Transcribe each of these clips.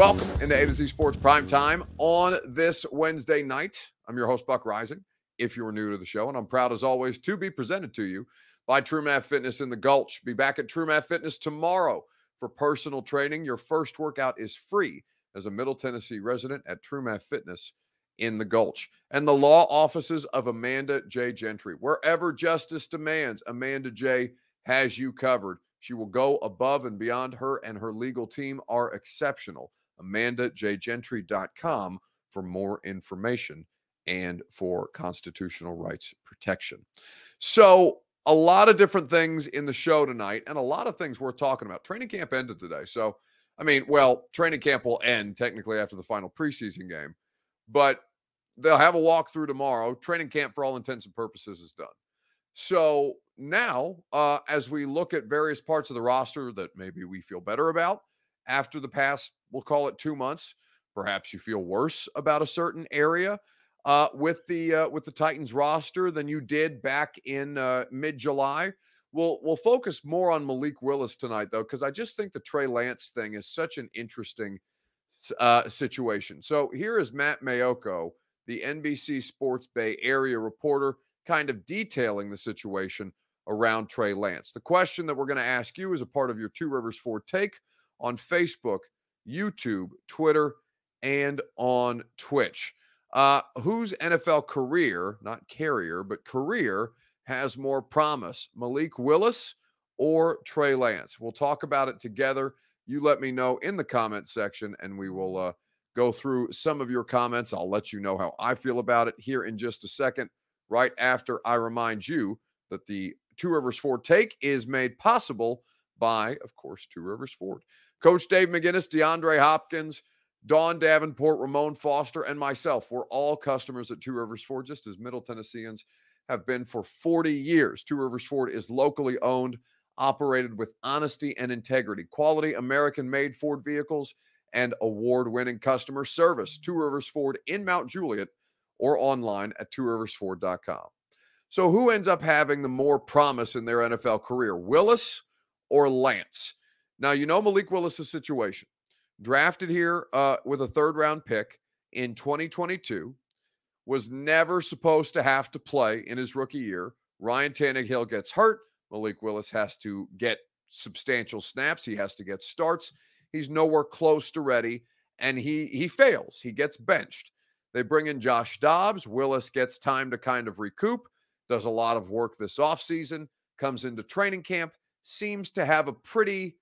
Welcome into A to Z Sports Prime Time on this Wednesday night. I'm your host, Buck Reising, if you are new to the show, and I'm proud as always to be presented to you by True Math Fitness in the Gulch. Be back at True Math Fitness tomorrow for personal training. Your first workout is free as a Middle Tennessee resident at True Math Fitness in the Gulch. And the law offices of Amanda J. Gentry. Wherever justice demands, Amanda J. has you covered. She will go above and beyond her, and her legal team are exceptional. AmandaJGentry.com for more information and for constitutional rights protection. So, a lot of different things in the show tonight, and a lot of things worth talking about. Training camp ended today. So, I mean, well, training camp will end technically after the final preseason game, but they'll have a walkthrough tomorrow. Training camp, for all intents and purposes, is done. So now, uh, as we look at various parts of the roster that maybe we feel better about after the past, we'll call it two months, perhaps you feel worse about a certain area uh, with the uh, with the Titans roster than you did back in uh, mid July. We'll we'll focus more on Malik Willis tonight, though, because I just think the Trey Lance thing is such an interesting uh, situation. So here is Matt Maiocco, the NBC Sports Bay Area reporter, kind of detailing the situation around Trey Lance. The question that we're going to ask you is a part of your Two Rivers Ford take on Facebook, YouTube, Twitter, and on Twitch. Uh, whose NFL career, not carrier, but career, has more promise? Malik Willis or Trey Lance? We'll talk about it together. You let me know in the comment section, and we will uh, go through some of your comments. I'll let you know how I feel about it here in just a second, right after I remind you that the Two Rivers Ford take is made possible by, of course, Two Rivers Ford. Coach Dave McGinnis, DeAndre Hopkins, Don Davenport, Ramon Foster, and myself, we're all customers at Two Rivers Ford, just as Middle Tennesseans have been for 40 years. Two Rivers Ford is locally owned, operated with honesty and integrity, quality American made Ford vehicles, and award winning customer service. Two Rivers Ford in Mount Juliet or online at tworiversford.com. So, who ends up having the more promise in their NFL career, Willis or Lance? Now, you know Malik Willis' situation drafted here uh, with a third round pick in 2022, was never supposed to have to play in his rookie year. Ryan Tannehill gets hurt. Malik Willis has to get substantial snaps. He has to get starts. He's nowhere close to ready, and he he fails. He gets benched. They bring in Josh Dobbs. Willis gets time to kind of recoup. Does a lot of work this offseason. Comes into training camp. Seems to have a pretty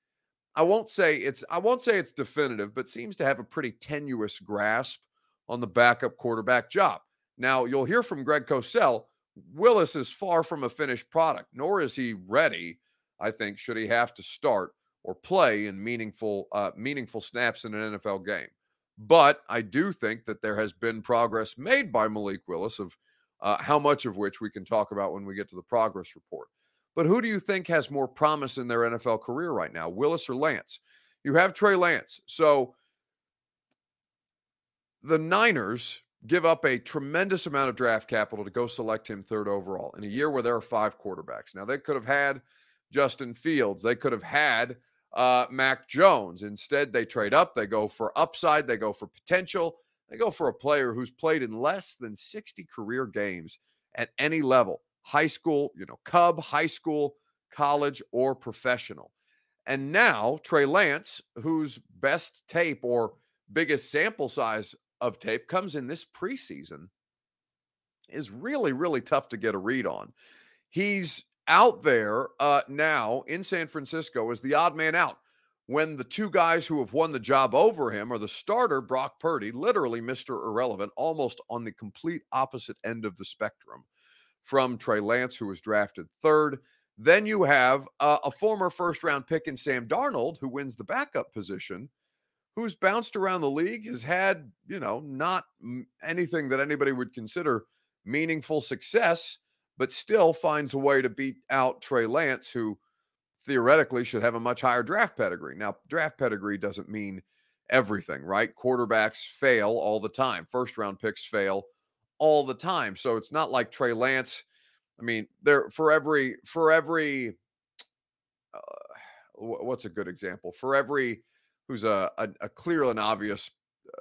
I won't say it's I won't say it's definitive, but seems to have a pretty tenuous grasp on the backup quarterback job. Now, you'll hear from Greg Cosell. Willis is far from a finished product, nor is he ready, I think, should he have to start or play in meaningful uh, meaningful snaps in an NFL game. But I do think that there has been progress made by Malik Willis of uh, how much of which we can talk about when we get to the progress report. But who do you think has more promise in their NFL career right now, Willis or Lance? You have Trey Lance. So the Niners give up a tremendous amount of draft capital to go select him third overall in a year where there are five quarterbacks. Now, they could have had Justin Fields, they could have had uh, Mac Jones. Instead, they trade up, they go for upside, they go for potential, they go for a player who's played in less than 60 career games at any level high school, you know, Cub, high school, college, or professional. And now Trey Lance, whose best tape or biggest sample size of tape comes in this preseason, is really, really tough to get a read on. He's out there uh, now in San Francisco as the odd man out when the two guys who have won the job over him are the starter, Brock Purdy, literally Mr. Irrelevant, almost on the complete opposite end of the spectrum from Trey Lance, who was drafted third. Then you have uh, a former first round pick in Sam Darnold, who wins the backup position, who's bounced around the league, has had, you know, not anything that anybody would consider meaningful success, but still finds a way to beat out Trey Lance, who theoretically should have a much higher draft pedigree. Now, draft pedigree doesn't mean everything, right? Quarterbacks fail all the time, first round picks fail all the time. So it's not like Trey Lance. I mean, there for every for every uh, what's a good example? For every who's a, a, a clear and obvious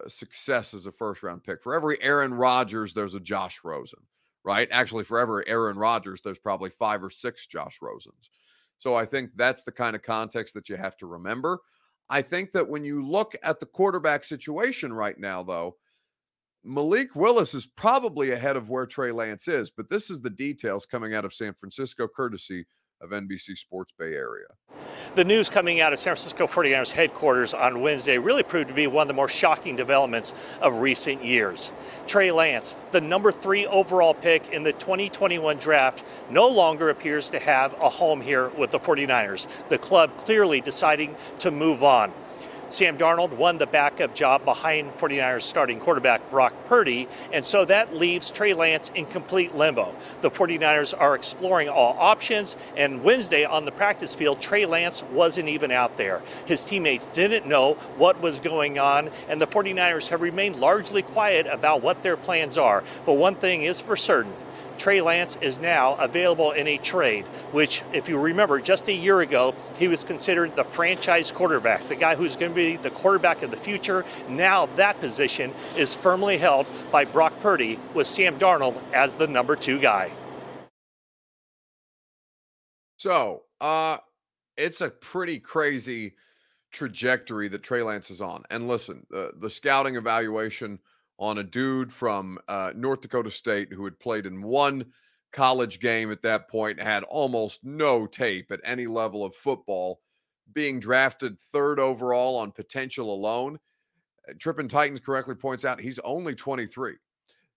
uh, success as a first round pick. For every Aaron Rodgers, there's a Josh Rosen, right? Actually, for every Aaron Rodgers, there's probably five or six Josh Rosens. So I think that's the kind of context that you have to remember. I think that when you look at the quarterback situation right now, though, Malik Willis is probably ahead of where Trey Lance is, but this is the details coming out of San Francisco, courtesy of NBC Sports Bay Area. The news coming out of San Francisco 49ers headquarters on Wednesday really proved to be one of the more shocking developments of recent years. Trey Lance, the number three overall pick in the 2021 draft, no longer appears to have a home here with the 49ers. The club clearly deciding to move on. Sam Darnold won the backup job behind 49ers starting quarterback Brock Purdy, and so that leaves Trey Lance in complete limbo. The 49ers are exploring all options, and Wednesday on the practice field, Trey Lance wasn't even out there. His teammates didn't know what was going on, and the 49ers have remained largely quiet about what their plans are. But one thing is for certain Trey Lance is now available in a trade, which, if you remember, just a year ago, he was considered the franchise quarterback, the guy who's going to be the quarterback of the future. Now that position is firmly held by Brock Purdy, with Sam Darnold as the number two guy. So, uh, it's a pretty crazy trajectory that Trey Lance is on. And listen, the, the scouting evaluation on a dude from uh, North Dakota State who had played in one college game at that point, had almost no tape at any level of football, being drafted third overall on potential alone. Uh, Trippin Titans correctly points out he's only 23.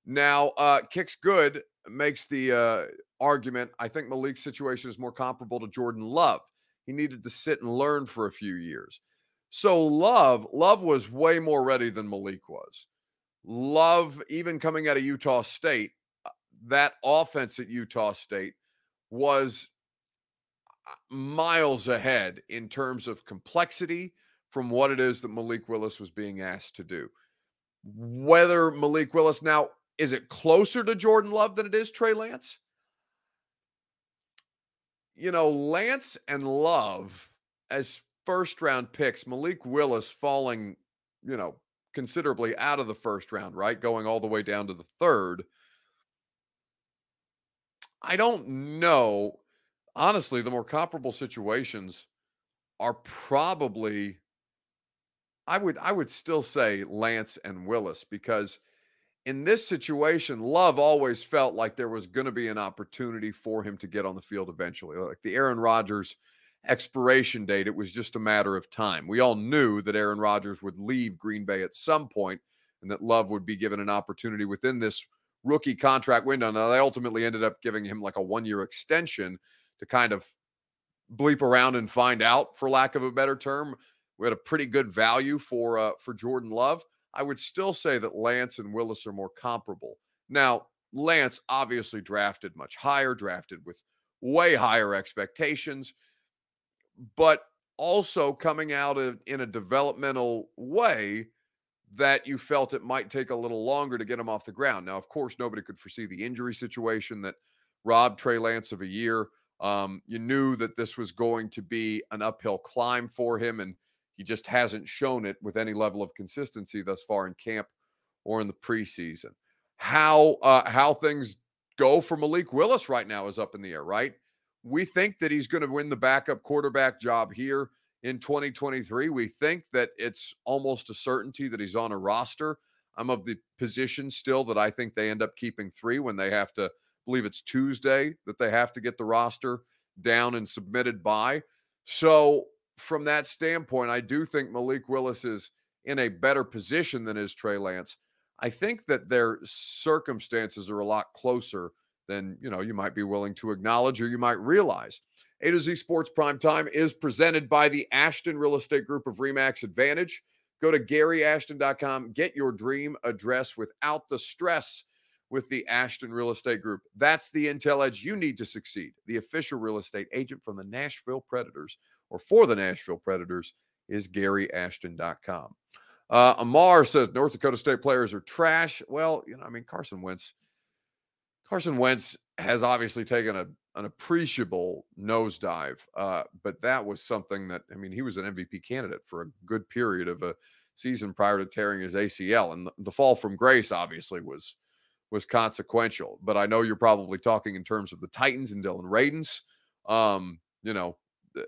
Now, uh, Kicks Good makes the uh, argument I think Malik's situation is more comparable to Jordan Love. He needed to sit and learn for a few years. So Love, Love was way more ready than Malik was. Love, even coming out of Utah State, uh, that offense at Utah State was uh, miles ahead in terms of complexity from what it is that Malik Willis was being asked to do. Whether Malik Willis now is it closer to Jordan Love than it is Trey Lance? You know, Lance and Love as first round picks, Malik Willis falling, you know, considerably out of the first round, right? Going all the way down to the third. I don't know. Honestly, the more comparable situations are probably I would I would still say Lance and Willis because in this situation, Love always felt like there was going to be an opportunity for him to get on the field eventually. Like the Aaron Rodgers expiration date. It was just a matter of time. We all knew that Aaron Rodgers would leave Green Bay at some point and that Love would be given an opportunity within this rookie contract window. Now, they ultimately ended up giving him like a one year extension to kind of bleep around and find out, for lack of a better term. We had a pretty good value for uh, for Jordan Love. I would still say that Lance and Willis are more comparable. Now, Lance obviously drafted much higher, drafted with way higher expectations but also coming out of, in a developmental way that you felt it might take a little longer to get him off the ground. Now, of course, nobody could foresee the injury situation that robbed Trey Lance of a year. Um, you knew that this was going to be an uphill climb for him, and he just hasn't shown it with any level of consistency thus far in camp or in the preseason. How uh, how things go for Malik Willis right now is up in the air, right? We think that he's going to win the backup quarterback job here in 2023. We think that it's almost a certainty that he's on a roster. I'm of the position still that I think they end up keeping three when they have to believe it's Tuesday that they have to get the roster down and submitted by. So, from that standpoint, I do think Malik Willis is in a better position than is Trey Lance. I think that their circumstances are a lot closer than you know you might be willing to acknowledge or you might realize. A to Z Sports Prime Time is presented by the Ashton Real Estate Group of Remax Advantage. Go to GaryAshton.com, get your dream address without the stress with the Ashton Real Estate Group. That's the intel edge you need to succeed. The official real estate agent from the Nashville Predators or for the Nashville Predators is GaryAshton.com. Uh, Amar says North Dakota State players are trash. Well, you know, I mean, Carson Wentz Carson Wentz has obviously taken a an appreciable nosedive. Uh, but that was something that I mean, he was an MVP candidate for a good period of a season prior to tearing his ACL, and the, the fall from grace obviously was was consequential. But I know you're probably talking in terms of the Titans and Dillon Radunz. Um, you know, the,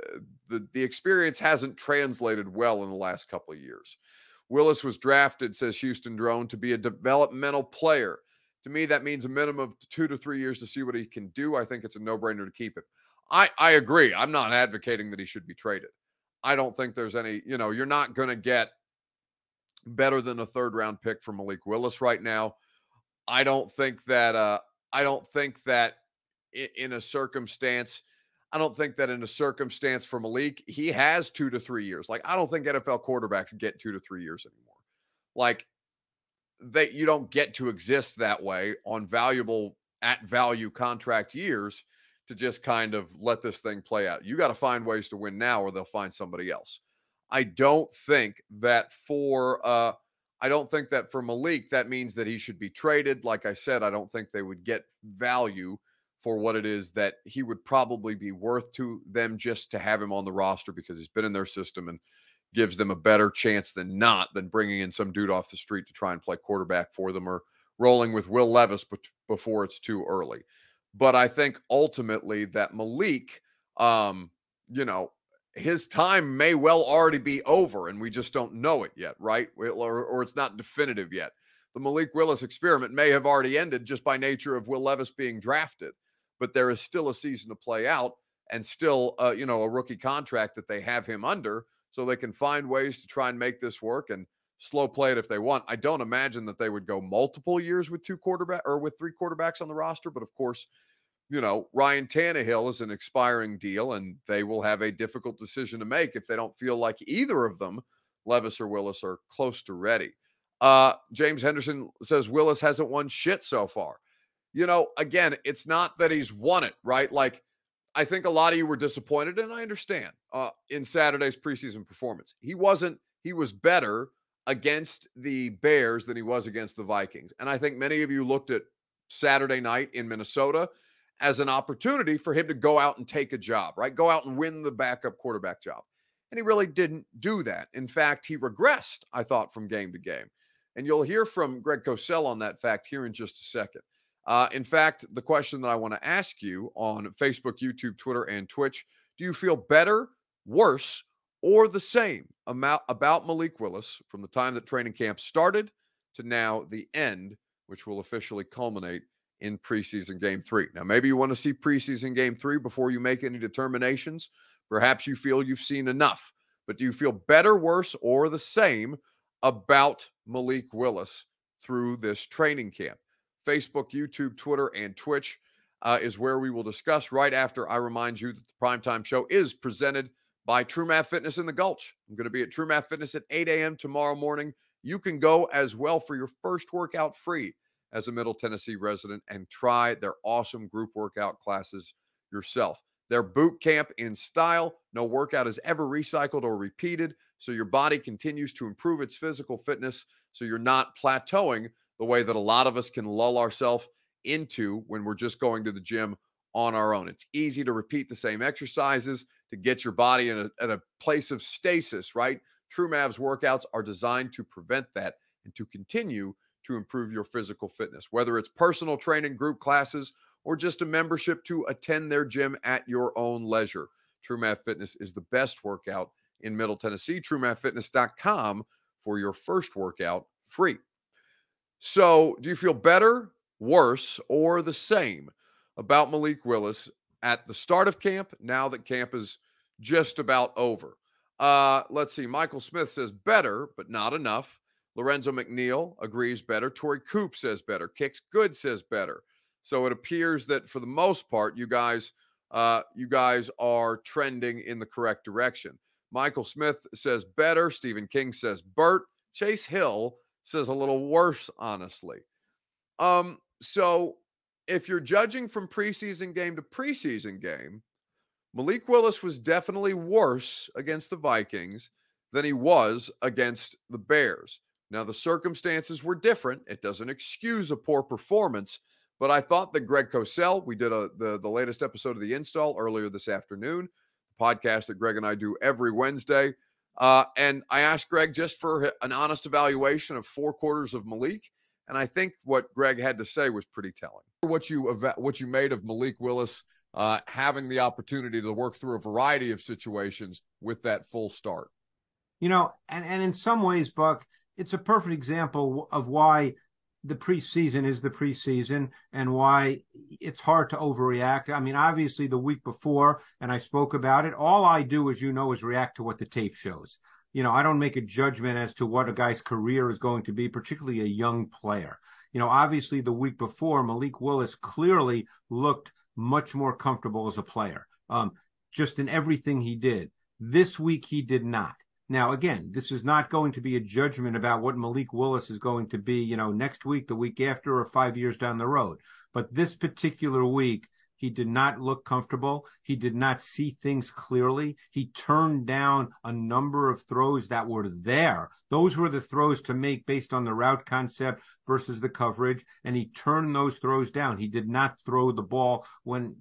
the the experience hasn't translated well in the last couple of years. Willis was drafted, says Houston Drone, to be a developmental player. To me, that means a minimum of two to three years to see what he can do. I think it's a no brainer to keep him. I, I agree. I'm not advocating that he should be traded. I don't think there's any, you know, you're not going to get better than a third round pick for Malik Willis right now. I don't think that, uh, I don't think that in, in a circumstance, I don't think that in a circumstance for Malik, he has two to three years. Like, I don't think NFL quarterbacks get two to three years anymore. Like, that you don't get to exist that way on valuable at value contract years to just kind of let this thing play out. You got to find ways to win now or they'll find somebody else. I don't think that for uh I don't think that for Malik that means that he should be traded. Like I said, I don't think they would get value for what it is that he would probably be worth to them just to have him on the roster because he's been in their system and gives them a better chance than not than bringing in some dude off the street to try and play quarterback for them or rolling with Will Levis before it's too early. But I think ultimately that Malik, um, you know, his time may well already be over and we just don't know it yet, right? Or, or it's not definitive yet. The Malik Willis experiment may have already ended just by nature of Will Levis being drafted, but there is still a season to play out and still, uh, you know, a rookie contract that they have him under so they can find ways to try and make this work and slow play it if they want. I don't imagine that they would go multiple years with two quarterback or with three quarterbacks on the roster, but of course, you know, Ryan Tannehill is an expiring deal, and they will have a difficult decision to make if they don't feel like either of them, Levis or Willis, are close to ready. Uh, James Henderson says Willis hasn't won shit so far. You know, again, it's not that he's won it, right? Like I think a lot of you were disappointed, and I understand uh, in Saturday's preseason performance. He wasn't, he was better against the Bears than he was against the Vikings. And I think many of you looked at Saturday night in Minnesota as an opportunity for him to go out and take a job, right? Go out and win the backup quarterback job. And he really didn't do that. In fact, he regressed, I thought, from game to game. And you'll hear from Greg Cosell on that fact here in just a second. Uh, in fact, the question that I want to ask you on Facebook, YouTube, Twitter, and Twitch do you feel better, worse, or the same about, about Malik Willis from the time that training camp started to now the end, which will officially culminate in preseason game three? Now, maybe you want to see preseason game three before you make any determinations. Perhaps you feel you've seen enough, but do you feel better, worse, or the same about Malik Willis through this training camp? Facebook, YouTube, Twitter, and Twitch uh, is where we will discuss right after I remind you that the primetime show is presented by True Math Fitness in the Gulch. I'm going to be at True Math Fitness at 8 a.m. tomorrow morning. You can go as well for your first workout free as a Middle Tennessee resident and try their awesome group workout classes yourself. Their boot camp in style. No workout is ever recycled or repeated. So your body continues to improve its physical fitness. So you're not plateauing the way that a lot of us can lull ourselves into when we're just going to the gym on our own. It's easy to repeat the same exercises to get your body in a, a place of stasis, right? True Mavs workouts are designed to prevent that and to continue to improve your physical fitness, whether it's personal training, group classes, or just a membership to attend their gym at your own leisure. True Math Fitness is the best workout in Middle Tennessee. TrueMathFitness.com for your first workout free. So, do you feel better, worse, or the same about Malik Willis at the start of camp now that camp is just about over? Uh, let's see. Michael Smith says better, but not enough. Lorenzo McNeil agrees better. Tori Coop says better. Kicks Good says better. So it appears that for the most part, you guys, uh, you guys are trending in the correct direction. Michael Smith says better. Stephen King says Bert. Chase Hill says a little worse, honestly. Um, so if you're judging from preseason game to preseason game, Malik Willis was definitely worse against the Vikings than he was against the Bears. Now, the circumstances were different. It doesn't excuse a poor performance, But I thought that Greg Cosell, we did a the, the latest episode of the install earlier this afternoon, podcast that Greg and I do every Wednesday. Uh, and I asked Greg just for an honest evaluation of four quarters of Malik. And I think what Greg had to say was pretty telling. What you what you made of Malik Willis uh, having the opportunity to work through a variety of situations with that full start. You know, and, and in some ways, Buck, it's a perfect example of why the preseason is the preseason and why it's hard to overreact. I mean, obviously, the week before, and I spoke about it, all I do, as you know, is react to what the tape shows. You know, I don't make a judgment as to what a guy's career is going to be, particularly a young player. You know, obviously, the week before, Malik Willis clearly looked much more comfortable as a player, um, just in everything he did. This week, he did not. Now, again, this is not going to be a judgment about what Malik Willis is going to be, you know, next week, the week after, or five years down the road. But this particular week, he did not look comfortable. He did not see things clearly. He turned down a number of throws that were there. Those were the throws to make based on the route concept versus the coverage. And he turned those throws down. He did not throw the ball when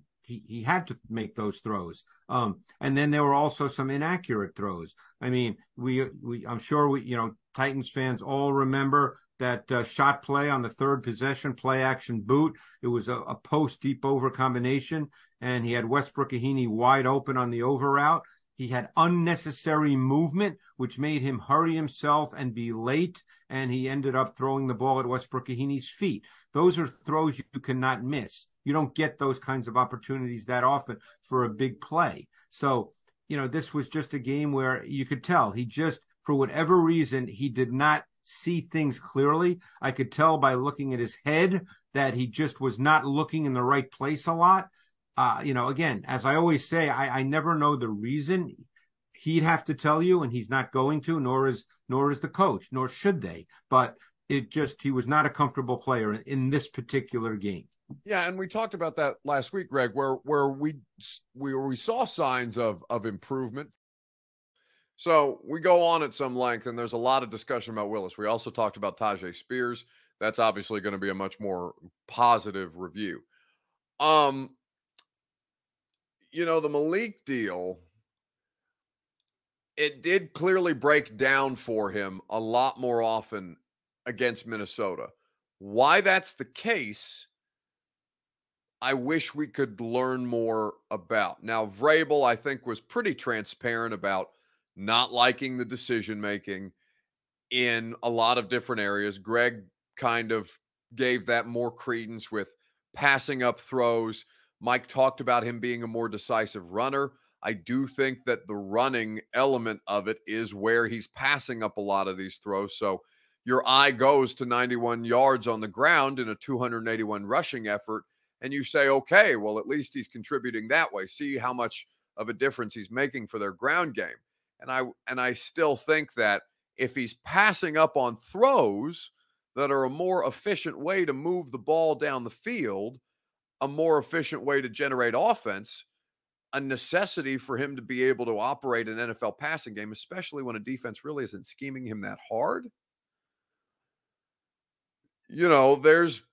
he, had to make those throws. Um, and then there were also some inaccurate throws. I mean, we, we, I'm sure we, you know, Titans fans all remember that uh, shot play on the third possession, play action boot. It was a, a post deep over combination, and he had Westbrook-Ikhine wide open on the over route. He had unnecessary movement, which made him hurry himself and be late, and he ended up throwing the ball at Westbrook-Ikhine's feet. Those are throws you cannot miss. You don't get those kinds of opportunities that often for a big play. So, you know, this was just a game where you could tell he just, for whatever reason, he did not see things clearly. I could tell by looking at his head that he just was not looking in the right place a lot. Uh, you know, again, as I always say, I, I never know the reason. He'd have to tell you, and he's not going to, nor is nor is the coach, nor should they. But it just he was not a comfortable player in this particular game. Yeah, and we talked about that last week, Greg, where where we we we saw signs of of improvement. So we go on at some length, and there's a lot of discussion about Willis. We also talked about Tyjae Spears. That's obviously going to be a much more positive review. Um, you know, the Malik deal, it did clearly break down for him a lot more often against Minnesota. Why that's the case I wish we could learn more about. Now, Vrabel, I think, was pretty transparent about not liking the decision making in a lot of different areas. Greg kind of gave that more credence with passing up throws. Mike talked about him being a more decisive runner. I do think that the running element of it is where he's passing up a lot of these throws. So your eye goes to 91 yards on the ground in a 281 rushing effort and you say, okay, well, at least he's contributing that way. See how much of a difference he's making for their ground game. And I and I still think that if he's passing up on throws that are a more efficient way to move the ball down the field, a more efficient way to generate offense, a necessity for him to be able to operate an NFL passing game, especially when a defense really isn't scheming him that hard. You know, there's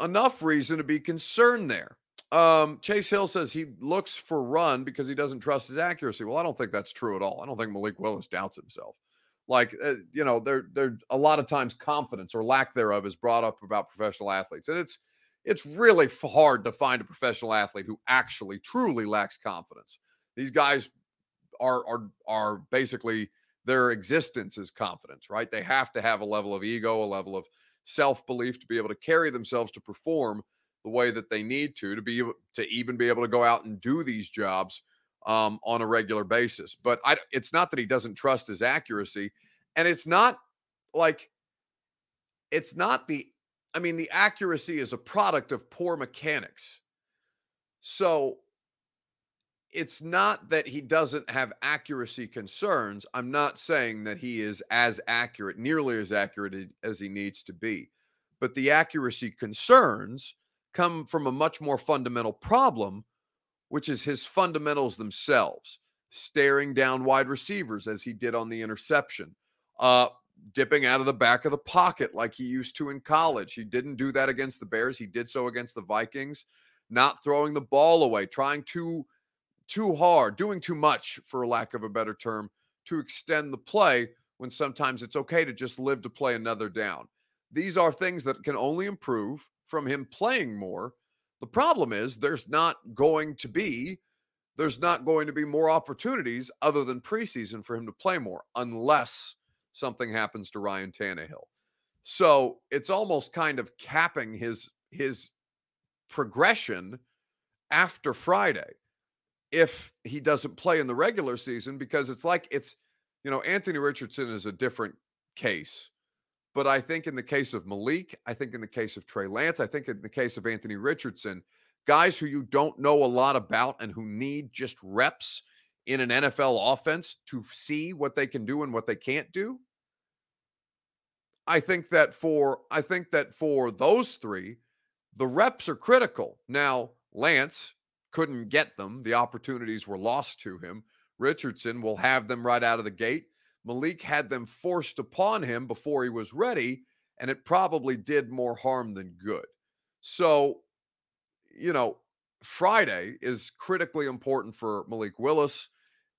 enough reason to be concerned there. Um, Chase Hill says he looks for run because he doesn't trust his accuracy. Well, I don't think that's true at all. I don't think Malik Willis doubts himself. Like, uh, you know, there, there, a lot of times confidence or lack thereof is brought up about professional athletes, and it's, it's really hard to find a professional athlete who actually truly lacks confidence. These guys are, are, are basically their existence is confidence, right? They have to have a level of ego, a level of self belief to be able to carry themselves to perform the way that they need to to be to even be able to go out and do these jobs um, on a regular basis. But I, it's not that he doesn't trust his accuracy, and it's not like it's not the. I mean, the accuracy is a product of poor mechanics. So it's not that he doesn't have accuracy concerns. I'm not saying that he is as accurate, nearly as accurate as he needs to be. But the accuracy concerns come from a much more fundamental problem, which is his fundamentals themselves. Staring down wide receivers as he did on the interception. Uh, dipping out of the back of the pocket like he used to in college. He didn't do that against the Bears. He did so against the Vikings. Not throwing the ball away, trying too too hard, doing too much for lack of a better term to extend the play when sometimes it's okay to just live to play another down. These are things that can only improve from him playing more. The problem is there's not going to be there's not going to be more opportunities other than preseason for him to play more unless something happens to Ryan Tannehill. So it's almost kind of capping his his progression after Friday if he doesn't play in the regular season because it's like it's you know Anthony Richardson is a different case. But I think in the case of Malik, I think in the case of Trey Lance, I think in the case of Anthony Richardson, guys who you don't know a lot about and who need just reps in an NFL offense to see what they can do and what they can't do. I think that for I think that for those three, the reps are critical. Now, Lance couldn't get them. The opportunities were lost to him. Richardson will have them right out of the gate. Malik had them forced upon him before he was ready, and it probably did more harm than good. So, you know, Friday is critically important for Malik Willis.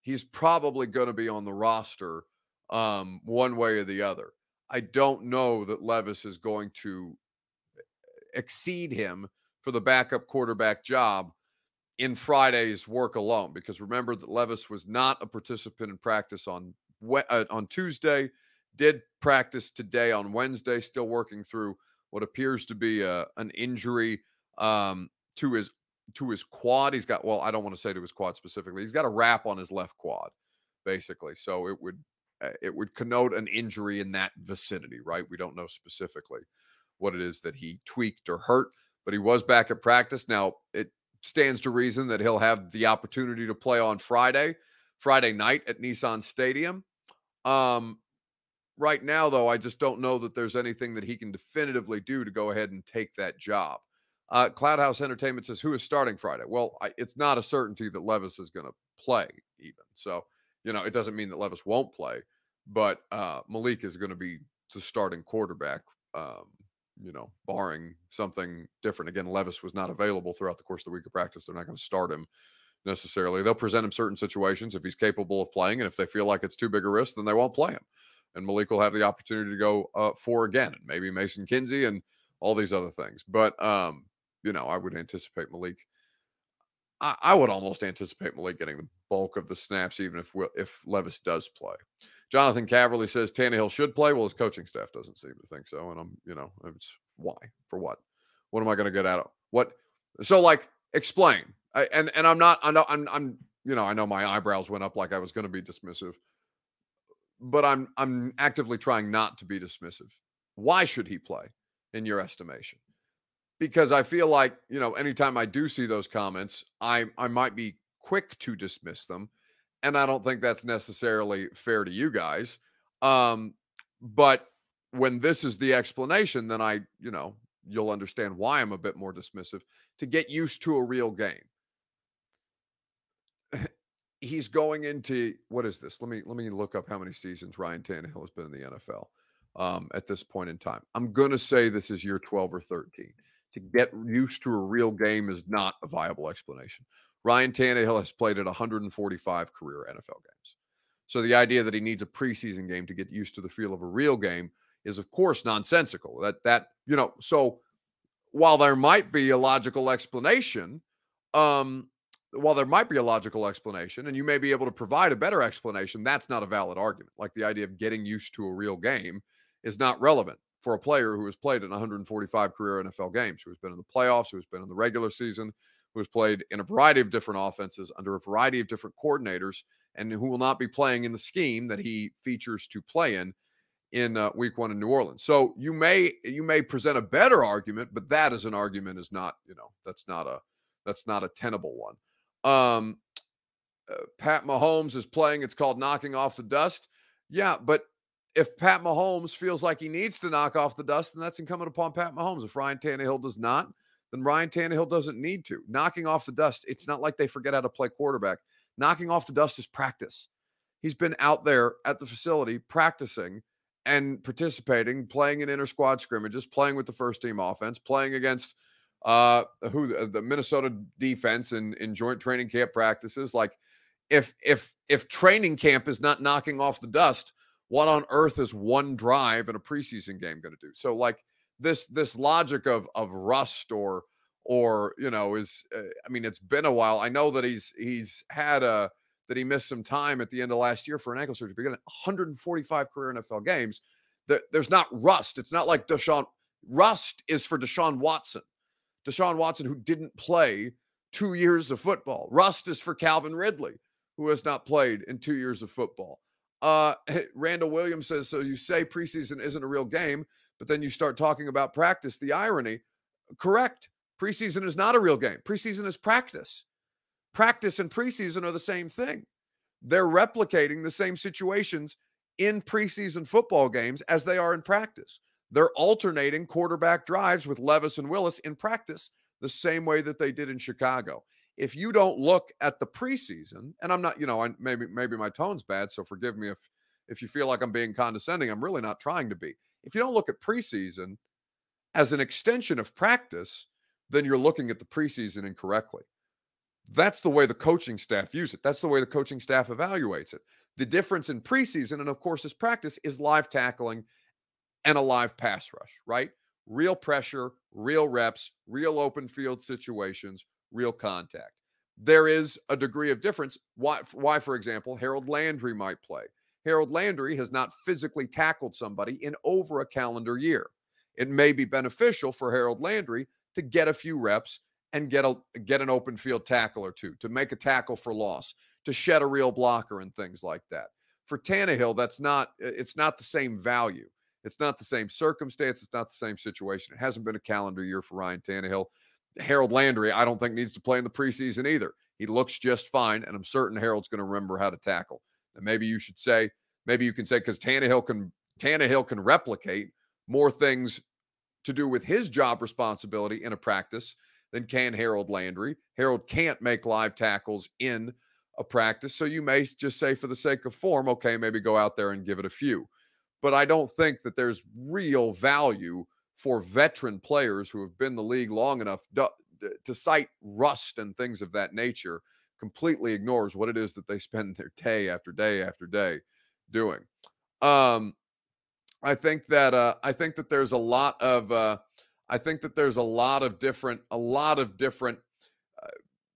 He's probably going to be on the roster um, one way or the other. I don't know that Levis is going to exceed him for the backup quarterback job in Friday's work alone. Because remember that Levis was not a participant in practice on uh, on Tuesday, did practice today on Wednesday, still working through what appears to be a, an injury um, to his to his quad. He's got well, I don't want to say to his quad specifically. He's got a wrap on his left quad, basically. So it would uh, it would connote an injury in that vicinity, right? We don't know specifically what it is that he tweaked or hurt, but he was back at practice. Now, it stands to reason that he'll have the opportunity to play on Friday, Friday night at Nissan Stadium. Um, right now, though, I just don't know that there's anything that he can definitively do to go ahead and take that job. Uh, Cloud House Entertainment says, Who is starting Friday? Well, I, it's not a certainty that Levis is going to play, even. So, you know, it doesn't mean that Levis won't play, but uh, Malik is going to be the starting quarterback, um, you know, barring something different. Again, Levis was not available throughout the course of the week of practice. They're not going to start him necessarily. They'll present him certain situations if he's capable of playing, and if they feel like it's too big a risk, then they won't play him. And Malik will have the opportunity to go uh, for again, and maybe Mason Kinsey and all these other things. But um, you know, I would anticipate Malik I, I, would almost anticipate Malik getting the bulk of the snaps, even if if Levis does play. Jonathan Caverly says Tannehill should play. Well, his coaching staff doesn't seem to think so, and I'm, you know, it's why for what? What am I going to get out of what? So, like, explain. I, and and I'm not. I know I'm. I'm. You know, I know my eyebrows went up like I was going to be dismissive, but I'm. I'm actively trying not to be dismissive. Why should he play, in your estimation? Because I feel like, you know, anytime I do see those comments, I I might be quick to dismiss them. And I don't think that's necessarily fair to you guys. Um, but when this is the explanation, then I, you know, you'll understand why I'm a bit more dismissive to get used to a real game. He's going into what is this? Let me let me look up how many seasons Ryan Tannehill has been in the NFL um, at this point in time. I'm to say this is year 12 or 13 to get used to a real game is not a viable explanation. Ryan Tannehill has played at 145 career NFL games. So the idea that he needs a preseason game to get used to the feel of a real game is of course nonsensical. That that, you know, so while there might be a logical explanation, um while there might be a logical explanation and you may be able to provide a better explanation, that's not a valid argument. Like the idea of getting used to a real game is not relevant for a player who has played in 145 career NFL games, who has been in the playoffs, who has been in the regular season, who has played in a variety of different offenses under a variety of different coordinators, and who will not be playing in the scheme that he features to play in in uh, Week One in New Orleans. So you may you may present a better argument, but that as an argument is not you know that's not a that's not a tenable one. Um, uh, Pat Mahomes is playing. It's called knocking off the dust. Yeah, but if Pat Mahomes feels like he needs to knock off the dust, then that's incumbent upon Pat Mahomes. If Ryan Tannehill does not, then Ryan Tannehill doesn't need to. Knocking off the dust, it's not like they forget how to play quarterback. Knocking off the dust is practice. He's been out there at the facility practicing and participating, playing in inter squad scrimmages, playing with the first team offense, playing against uh who the Minnesota defense in in joint training camp practices like if if if training camp is not knocking off the dust what on earth is one drive in a preseason game going to do? So like this this logic of of rust or or you know is uh, i mean it's been a while. I know that he's he's had a that he missed some time at the end of last year for an ankle surgery beginning 145 career nfl games. That there's not rust. It's not like deshaun rust is for deshaun watson. Deshaun watson who didn't play two years of football. Rust is for calvin ridley who has not played in two years of football uh randall williams says so you say preseason isn't a real game but then you start talking about practice the irony correct Preseason is not a real game. Preseason is practice. Practice and preseason are the same thing. They're replicating the same situations in preseason football games as they are in practice. They're alternating quarterback drives with Levis and Willis in practice the same way that they did in Chicago. If you don't look at the preseason, and I'm not, you know, I, maybe maybe my tone's bad, so forgive me if if you feel like I'm being condescending. I'm really not trying to be. If you don't look at preseason as an extension of practice, then you're looking at the preseason incorrectly. That's the way the coaching staff use it. That's the way the coaching staff evaluates it. The difference in preseason and, of course, is practice is live tackling and a live pass rush, right? Real pressure, real reps, real open field situations, real contact. There is a degree of difference. Why, why, for example, Harold Landry might play. Harold Landry has not physically tackled somebody in over a calendar year. It may be beneficial for Harold Landry to get a few reps and get a get an open field tackle or two, to make a tackle for loss, to shed a real blocker and things like that. For Tannehill, that's not it's not the same value. It's not the same circumstance. It's not the same situation. It hasn't been a calendar year for Ryan Tannehill. Harold Landry, I don't think needs to play in the preseason either. He looks just fine, and I'm certain Harold's going to remember how to tackle. And maybe you should say, maybe you can say because Tannehill can Tannehill can replicate more things to do with his job responsibility in a practice than can Harold Landry. Harold can't make live tackles in a practice. So you may just say, for the sake of form, okay, maybe go out there and give it a few. But I don't think that there's real value for veteran players who have been the league long enough to, to cite rust and things of that nature completely ignores what it is that they spend their day after day after day doing. Um, I think that uh, I think that there's a lot of uh, I think that there's a lot of different a lot of different uh,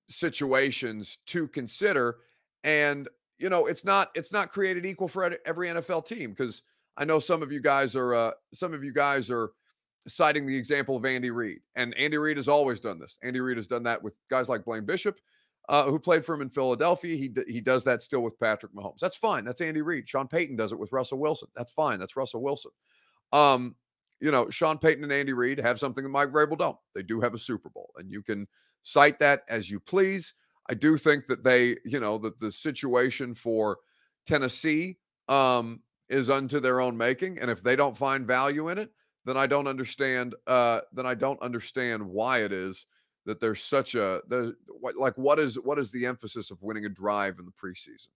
situations to consider, and you know it's not it's not created equal for every NFL team because I know some of you guys are uh, some of you guys are citing the example of Andy Reid, and Andy Reid has always done this. Andy Reid has done that with guys like Blaine Bishop uh, who played for him in Philadelphia. He he does that still with Patrick Mahomes. That's fine. That's Andy Reid. Sean Payton does it with Russell Wilson. That's fine. That's Russell Wilson. Um, you know, Sean Payton and Andy Reid have something that Mike Vrabel don't. They do have a Super Bowl, and you can cite that as you please. I do think that they, you know, that the situation for Tennessee um, is unto their own making, and if they don't find value in it, then I don't understand. Uh, then I don't understand why it is that there's such a the like what is what is the emphasis of winning a drive in the preseason?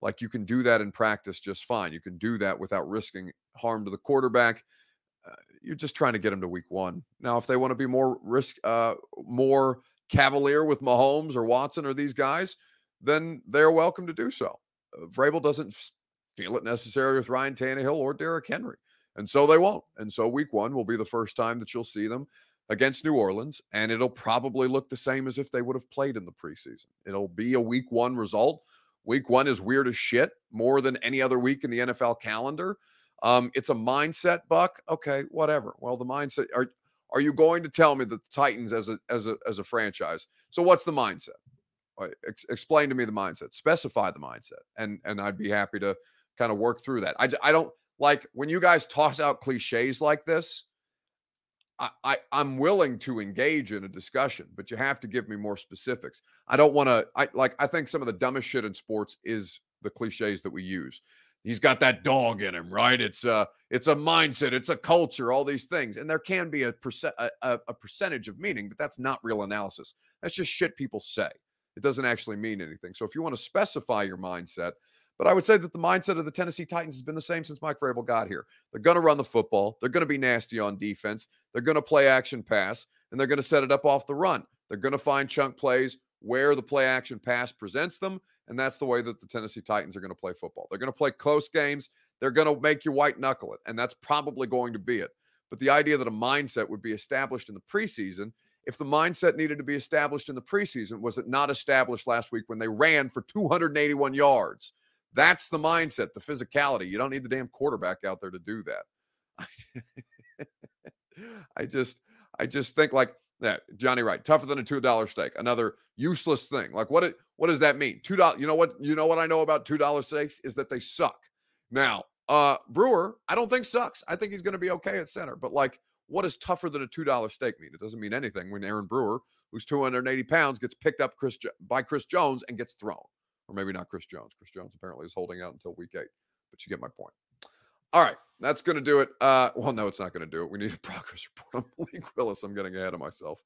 Like you can do that in practice just fine. You can do that without risking harm to the quarterback. Uh, you're just trying to get them to week one. Now, if they want to be more risk, uh, more cavalier with Mahomes or Watson or these guys, then they're welcome to do so. Uh, Vrabel doesn't feel it necessary with Ryan Tannehill or Derrick Henry, and so they won't. And so week one will be the first time that you'll see them against New Orleans, and it'll probably look the same as if they would have played in the preseason. It'll be a week one result. Week one is weird as shit, more than any other week in the NFL calendar. Um, it's a mindset, Buck. Okay, whatever. Well, the mindset are are you going to tell me that the Titans as a as a as a franchise? So what's the mindset? Ex- explain to me the mindset. Specify the mindset, and and I'd be happy to kind of work through that. I I don't like when you guys toss out cliches like this. I, I I'm willing to engage in a discussion, but you have to give me more specifics. I don't want to. I like. I think some of the dumbest shit in sports is the cliches that we use. He's got that dog in him, right? It's a it's a mindset, it's a culture, all these things, and there can be a percent a, a percentage of meaning, but that's not real analysis. That's just shit people say. It doesn't actually mean anything. So if you want to specify your mindset, But I would say that the mindset of the Tennessee Titans has been the same since Mike Vrabel got here. They're going to run the football. They're going to be nasty on defense. They're going to play action pass, and they're going to set it up off the run. They're going to find chunk plays where the play action pass presents them. And that's the way that the Tennessee Titans are going to play football. They're going to play close games. They're going to make you white knuckle it. And that's probably going to be it. But the idea that a mindset would be established in the preseason, if the mindset needed to be established in the preseason, was it not established last week when they ran for 281 yards? That's the mindset, the physicality. You don't need the damn quarterback out there to do that. I just, I just think like that Johnny Wright, tougher than a two dollar steak. Another useless thing. Like what? It, what does that mean? Two dollars. You know what? You know what I know about two dollar steaks is that they suck. Now, uh, Brewer, I don't think sucks. I think he's going to be okay at center. But like, what does tougher than a two dollar steak mean? It doesn't mean anything when Aaron Brewer, who's 280 pounds, gets picked up Chris by Chris Jones and gets thrown, or maybe not Chris Jones. Chris Jones apparently is holding out until week eight. But you get my point. All right, that's going to do it. Uh, well, no, it's not going to do it. We need a progress report on Malik Willis. I'm getting ahead of myself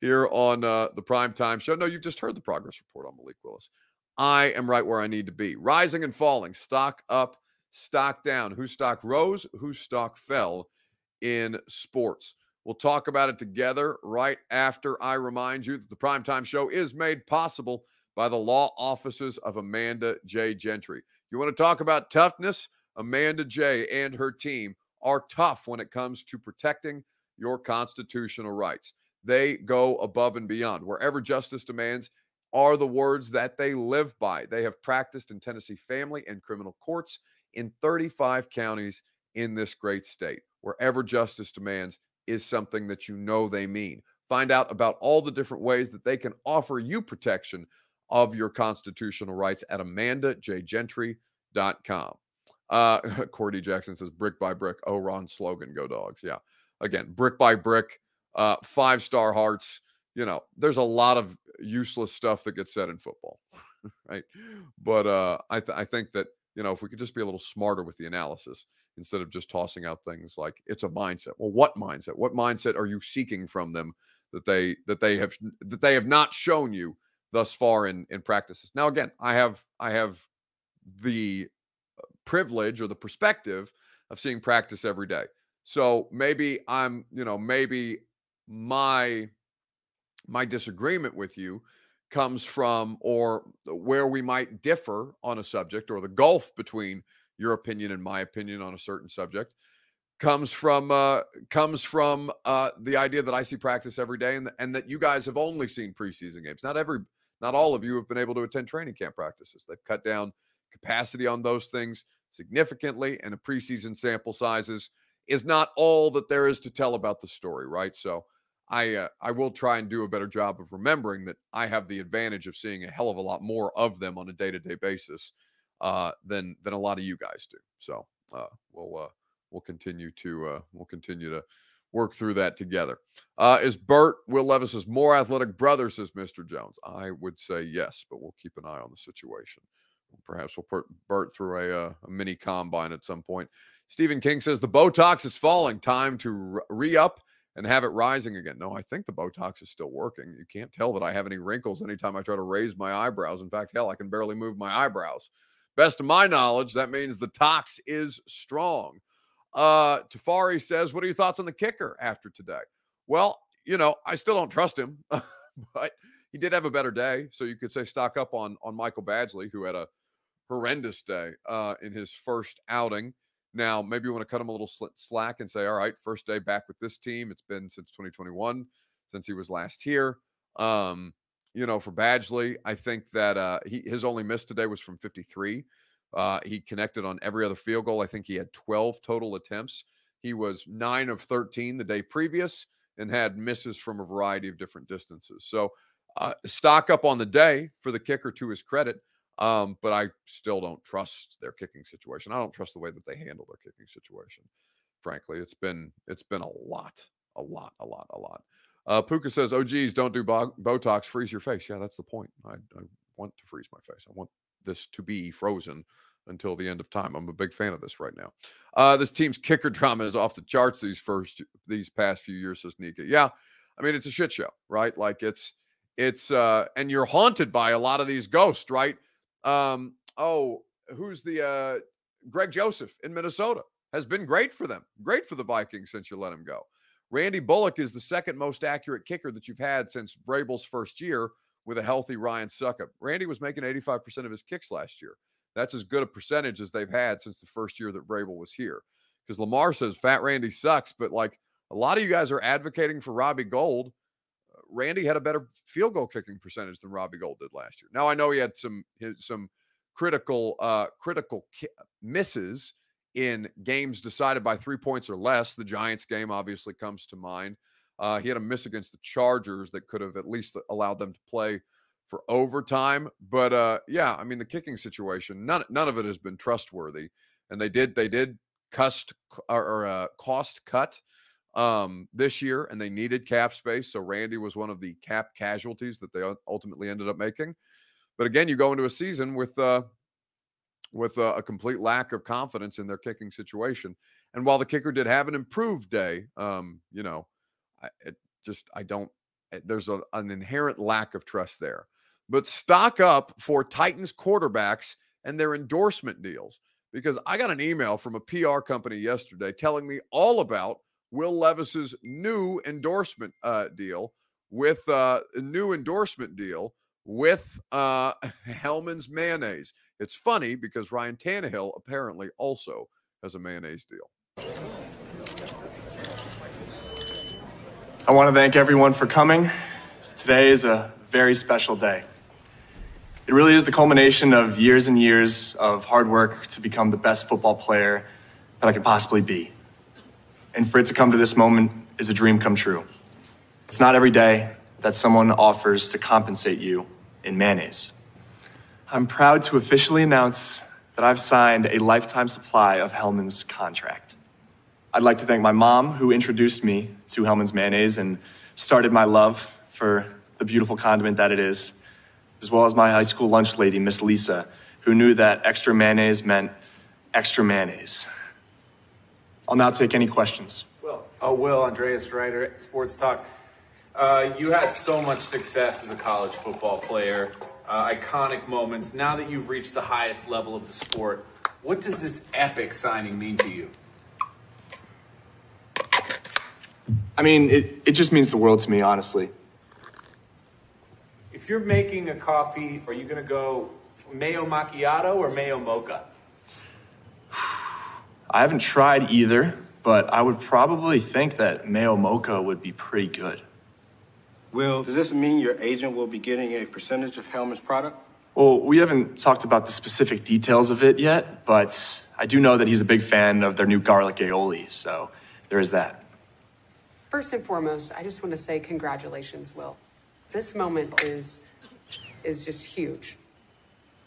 here on uh, the prime time show. No, you've just heard the progress report on Malik Willis. I am right where I need to be. Rising and falling, stock up, stock down. Whose stock rose? Whose stock fell in sports? We'll talk about it together right after I remind you that the primetime show is made possible by the law offices of Amanda J. Gentry. You want to talk about toughness? Amanda J. and her team are tough when it comes to protecting your constitutional rights. They go above and beyond. Wherever justice demands are the words that they live by. They have practiced in Tennessee family and criminal courts in 35 counties in this great state. Wherever justice demands is something that you know they mean. Find out about all the different ways that they can offer you protection of your constitutional rights at amandajgentry.com. Uh, Cordy Jackson says brick by brick. Oh, Ron slogan, go dogs. Yeah. Again, brick by brick, uh, five star hearts. You know, there's a lot of useless stuff that gets said in football, right? But uh, I, th- I think that, you know, if we could just be a little smarter with the analysis instead of just tossing out things like it's a mindset. Well, what mindset? What mindset are you seeking from them that they that they have that they have not shown you thus far in in practices? Now, again, I have I have the privilege or the perspective of seeing practice every day. So maybe I'm, you know, maybe my my disagreement with you comes from or where we might differ on a subject or the gulf between your opinion and my opinion on a certain subject comes from uh comes from uh the idea that I see practice every day and, and that you guys have only seen preseason games. Not every not all of you have been able to attend training camp practices. They've cut down capacity on those things significantly, and a preseason sample sizes is not all that there is to tell about the story, right? So I uh, I will try and do a better job of remembering that I have the advantage of seeing a hell of a lot more of them on a day to day basis uh, than than a lot of you guys do. So uh, we'll uh, we'll continue to uh, we'll continue to work through that together. Uh, is Bert Will Levis's more athletic brother? Says Mr. Jones. I would say yes, but we'll keep an eye on the situation. Perhaps we'll put Bert through a, uh, a mini combine at some point. Stephen King says the Botox is falling. Time to re up and have it rising again. No, I think the Botox is still working. You can't tell that I have any wrinkles anytime I try to raise my eyebrows. In fact, hell, I can barely move my eyebrows. Best of my knowledge, that means the tox is strong. Uh, Tafari says, What are your thoughts on the kicker after today? Well, you know, I still don't trust him, but he did have a better day. So you could say stock up on on Michael Badgley, who had a horrendous day uh, in his first outing. Now, maybe you want to cut him a little slack and say, all right, first day back with this team. It's been since 2021, since he was last here. Um, you know, for Badgley, I think that uh, he his only miss today was from 53. Uh, he connected on every other field goal. I think he had 12 total attempts. He was nine of 13 the day previous and had misses from a variety of different distances. So, uh, stock up on the day for the kicker to his credit. Um, but I still don't trust their kicking situation. I don't trust the way that they handle their kicking situation. Frankly, it's been it's been a lot, a lot, a lot, a lot. Uh, Puka says, "Oh, geez, don't do bo- Botox. Freeze your face." Yeah, that's the point. I, I want to freeze my face. I want this to be frozen until the end of time. I'm a big fan of this right now. Uh, this team's kicker drama is off the charts these first these past few years, says Nika. Yeah, I mean it's a shit show, right? Like it's it's uh and you're haunted by a lot of these ghosts, right? Um, oh, who's the uh, Greg Joseph in Minnesota has been great for them, great for the Vikings since you let him go. Randy Bullock is the second most accurate kicker that you've had since Vrabel's first year with a healthy Ryan Succop. Randy was making 85% of his kicks last year. That's as good a percentage as they've had since the first year that Vrabel was here. Because Lamar says Fat Randy sucks, but like a lot of you guys are advocating for Robbie Gould. Randy had a better field goal kicking percentage than Robbie Gould did last year. Now I know he had some some critical uh critical ki- misses in games decided by three points or less. The Giants game obviously comes to mind. Uh, he had a miss against the Chargers that could have at least allowed them to play for overtime. But uh, yeah, I mean the kicking situation, none none of it has been trustworthy. And they did they did cost or, or uh, cost cut um, this year, and they needed cap space. So Randy was one of the cap casualties that they ultimately ended up making. But again, you go into a season with uh, with a, a, complete lack of confidence in their kicking situation. And while the kicker did have an improved day, um, you know, I, just I don't. Eh, there's a, an inherent lack of trust there. But stock up for Titans quarterbacks and their endorsement deals because I got an email from a PR company yesterday telling me all about Will Levis's new endorsement uh, deal with uh, a new endorsement deal with uh, Hellmann's mayonnaise. It's funny because Ryan Tannehill apparently also has a mayonnaise deal. I want to thank everyone for coming. Today is a very special day. It really is the culmination of years and years of hard work to become the best football player that I could possibly be. And for it to come to this moment is a dream come true. It's not every day that someone offers to compensate you in mayonnaise. I'm proud to officially announce that I've signed a lifetime supply of Hellmann's contract. I'd like to thank my mom, who introduced me to Hellmann's mayonnaise and started my love for the beautiful condiment that it is, as well as my high school lunch lady, Miss Lisa, who knew that extra mayonnaise meant extra mayonnaise. I'll now take any questions. Will. Oh, Will, Andreas Ryder, Sports Talk. Uh, you had so much success as a college football player, uh, iconic moments. Now that you've reached the highest level of the sport, what does this epic signing mean to you? I mean, it, it just means the world to me, honestly. If you're making a coffee, are you going to go mayo macchiato or mayo mocha? I haven't tried either, but I would probably think that mayo mocha would be pretty good. Will, does this mean your agent will be getting a percentage of Hellmann's product? Well, we haven't talked about the specific details of it yet, but I do know that he's a big fan of their new garlic aioli, so there is that. First and foremost, I just want to say congratulations, Will. This moment is is just huge.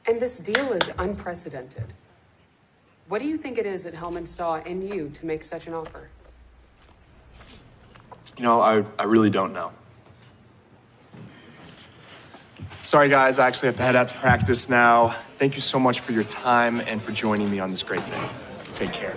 And this deal is unprecedented. What do you think it is that Hellmann saw in you to make such an offer? You know, I, I really don't know. Sorry, guys, I actually have to head out to practice now. Thank you so much for your time and for joining me on this great day. Take care.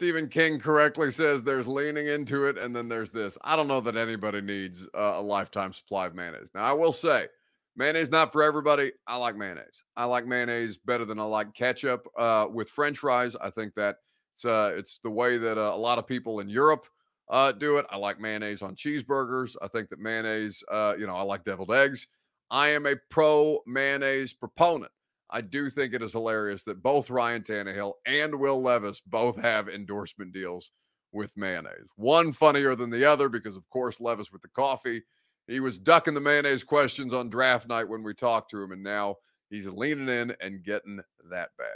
Stephen King correctly says there's leaning into it, and then there's this. I don't know that anybody needs uh, a lifetime supply of mayonnaise. Now, I will say, mayonnaise not for everybody. I like mayonnaise. I like mayonnaise better than I like ketchup uh, with French fries. I think that it's uh, it's the way that uh, a lot of people in Europe uh, do it. I like mayonnaise on cheeseburgers. I think that mayonnaise, uh, you know, I like deviled eggs. I am a pro mayonnaise proponent. I do think it is hilarious that both Ryan Tannehill and Will Levis both have endorsement deals with mayonnaise. One funnier than the other because, of course, Levis with the coffee. He was ducking the mayonnaise questions on draft night when we talked to him, and now he's leaning in and getting that bag.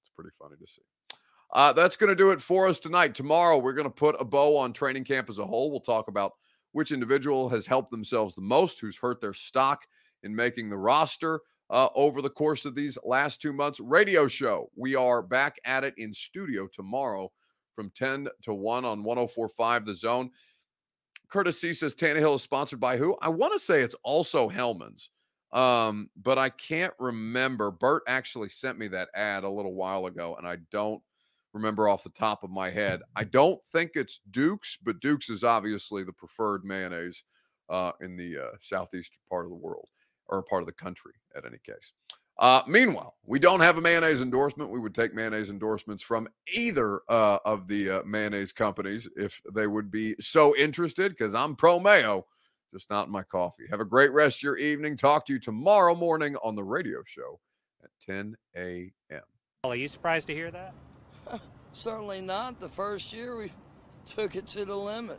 It's pretty funny to see. Uh, that's going to do it for us tonight. Tomorrow, we're going to put a bow on training camp as a whole. We'll talk about which individual has helped themselves the most, who's hurt their stock in making the roster uh, over the course of these last two months. Radio show. We are back at it in studio tomorrow from 10 to 1 on 1045 The Zone. Curtis C says Tannehill is sponsored by who? I want to say it's also Hellmann's, um, but I can't remember. Bert actually sent me that ad a little while ago, and I don't remember off the top of my head. I don't think it's Duke's, but Duke's is obviously the preferred mayonnaise uh, in the uh, southeastern part of the world or a part of the country, at any case. Uh, meanwhile, we don't have a mayonnaise endorsement. We would take mayonnaise endorsements from either uh, of the uh, mayonnaise companies if they would be so interested, because I'm pro mayo, just not in my coffee. Have a great rest of your evening. Talk to you tomorrow morning on the radio show at 10 a.m. Are you surprised to hear that? Certainly not. The first year we took it to the limit.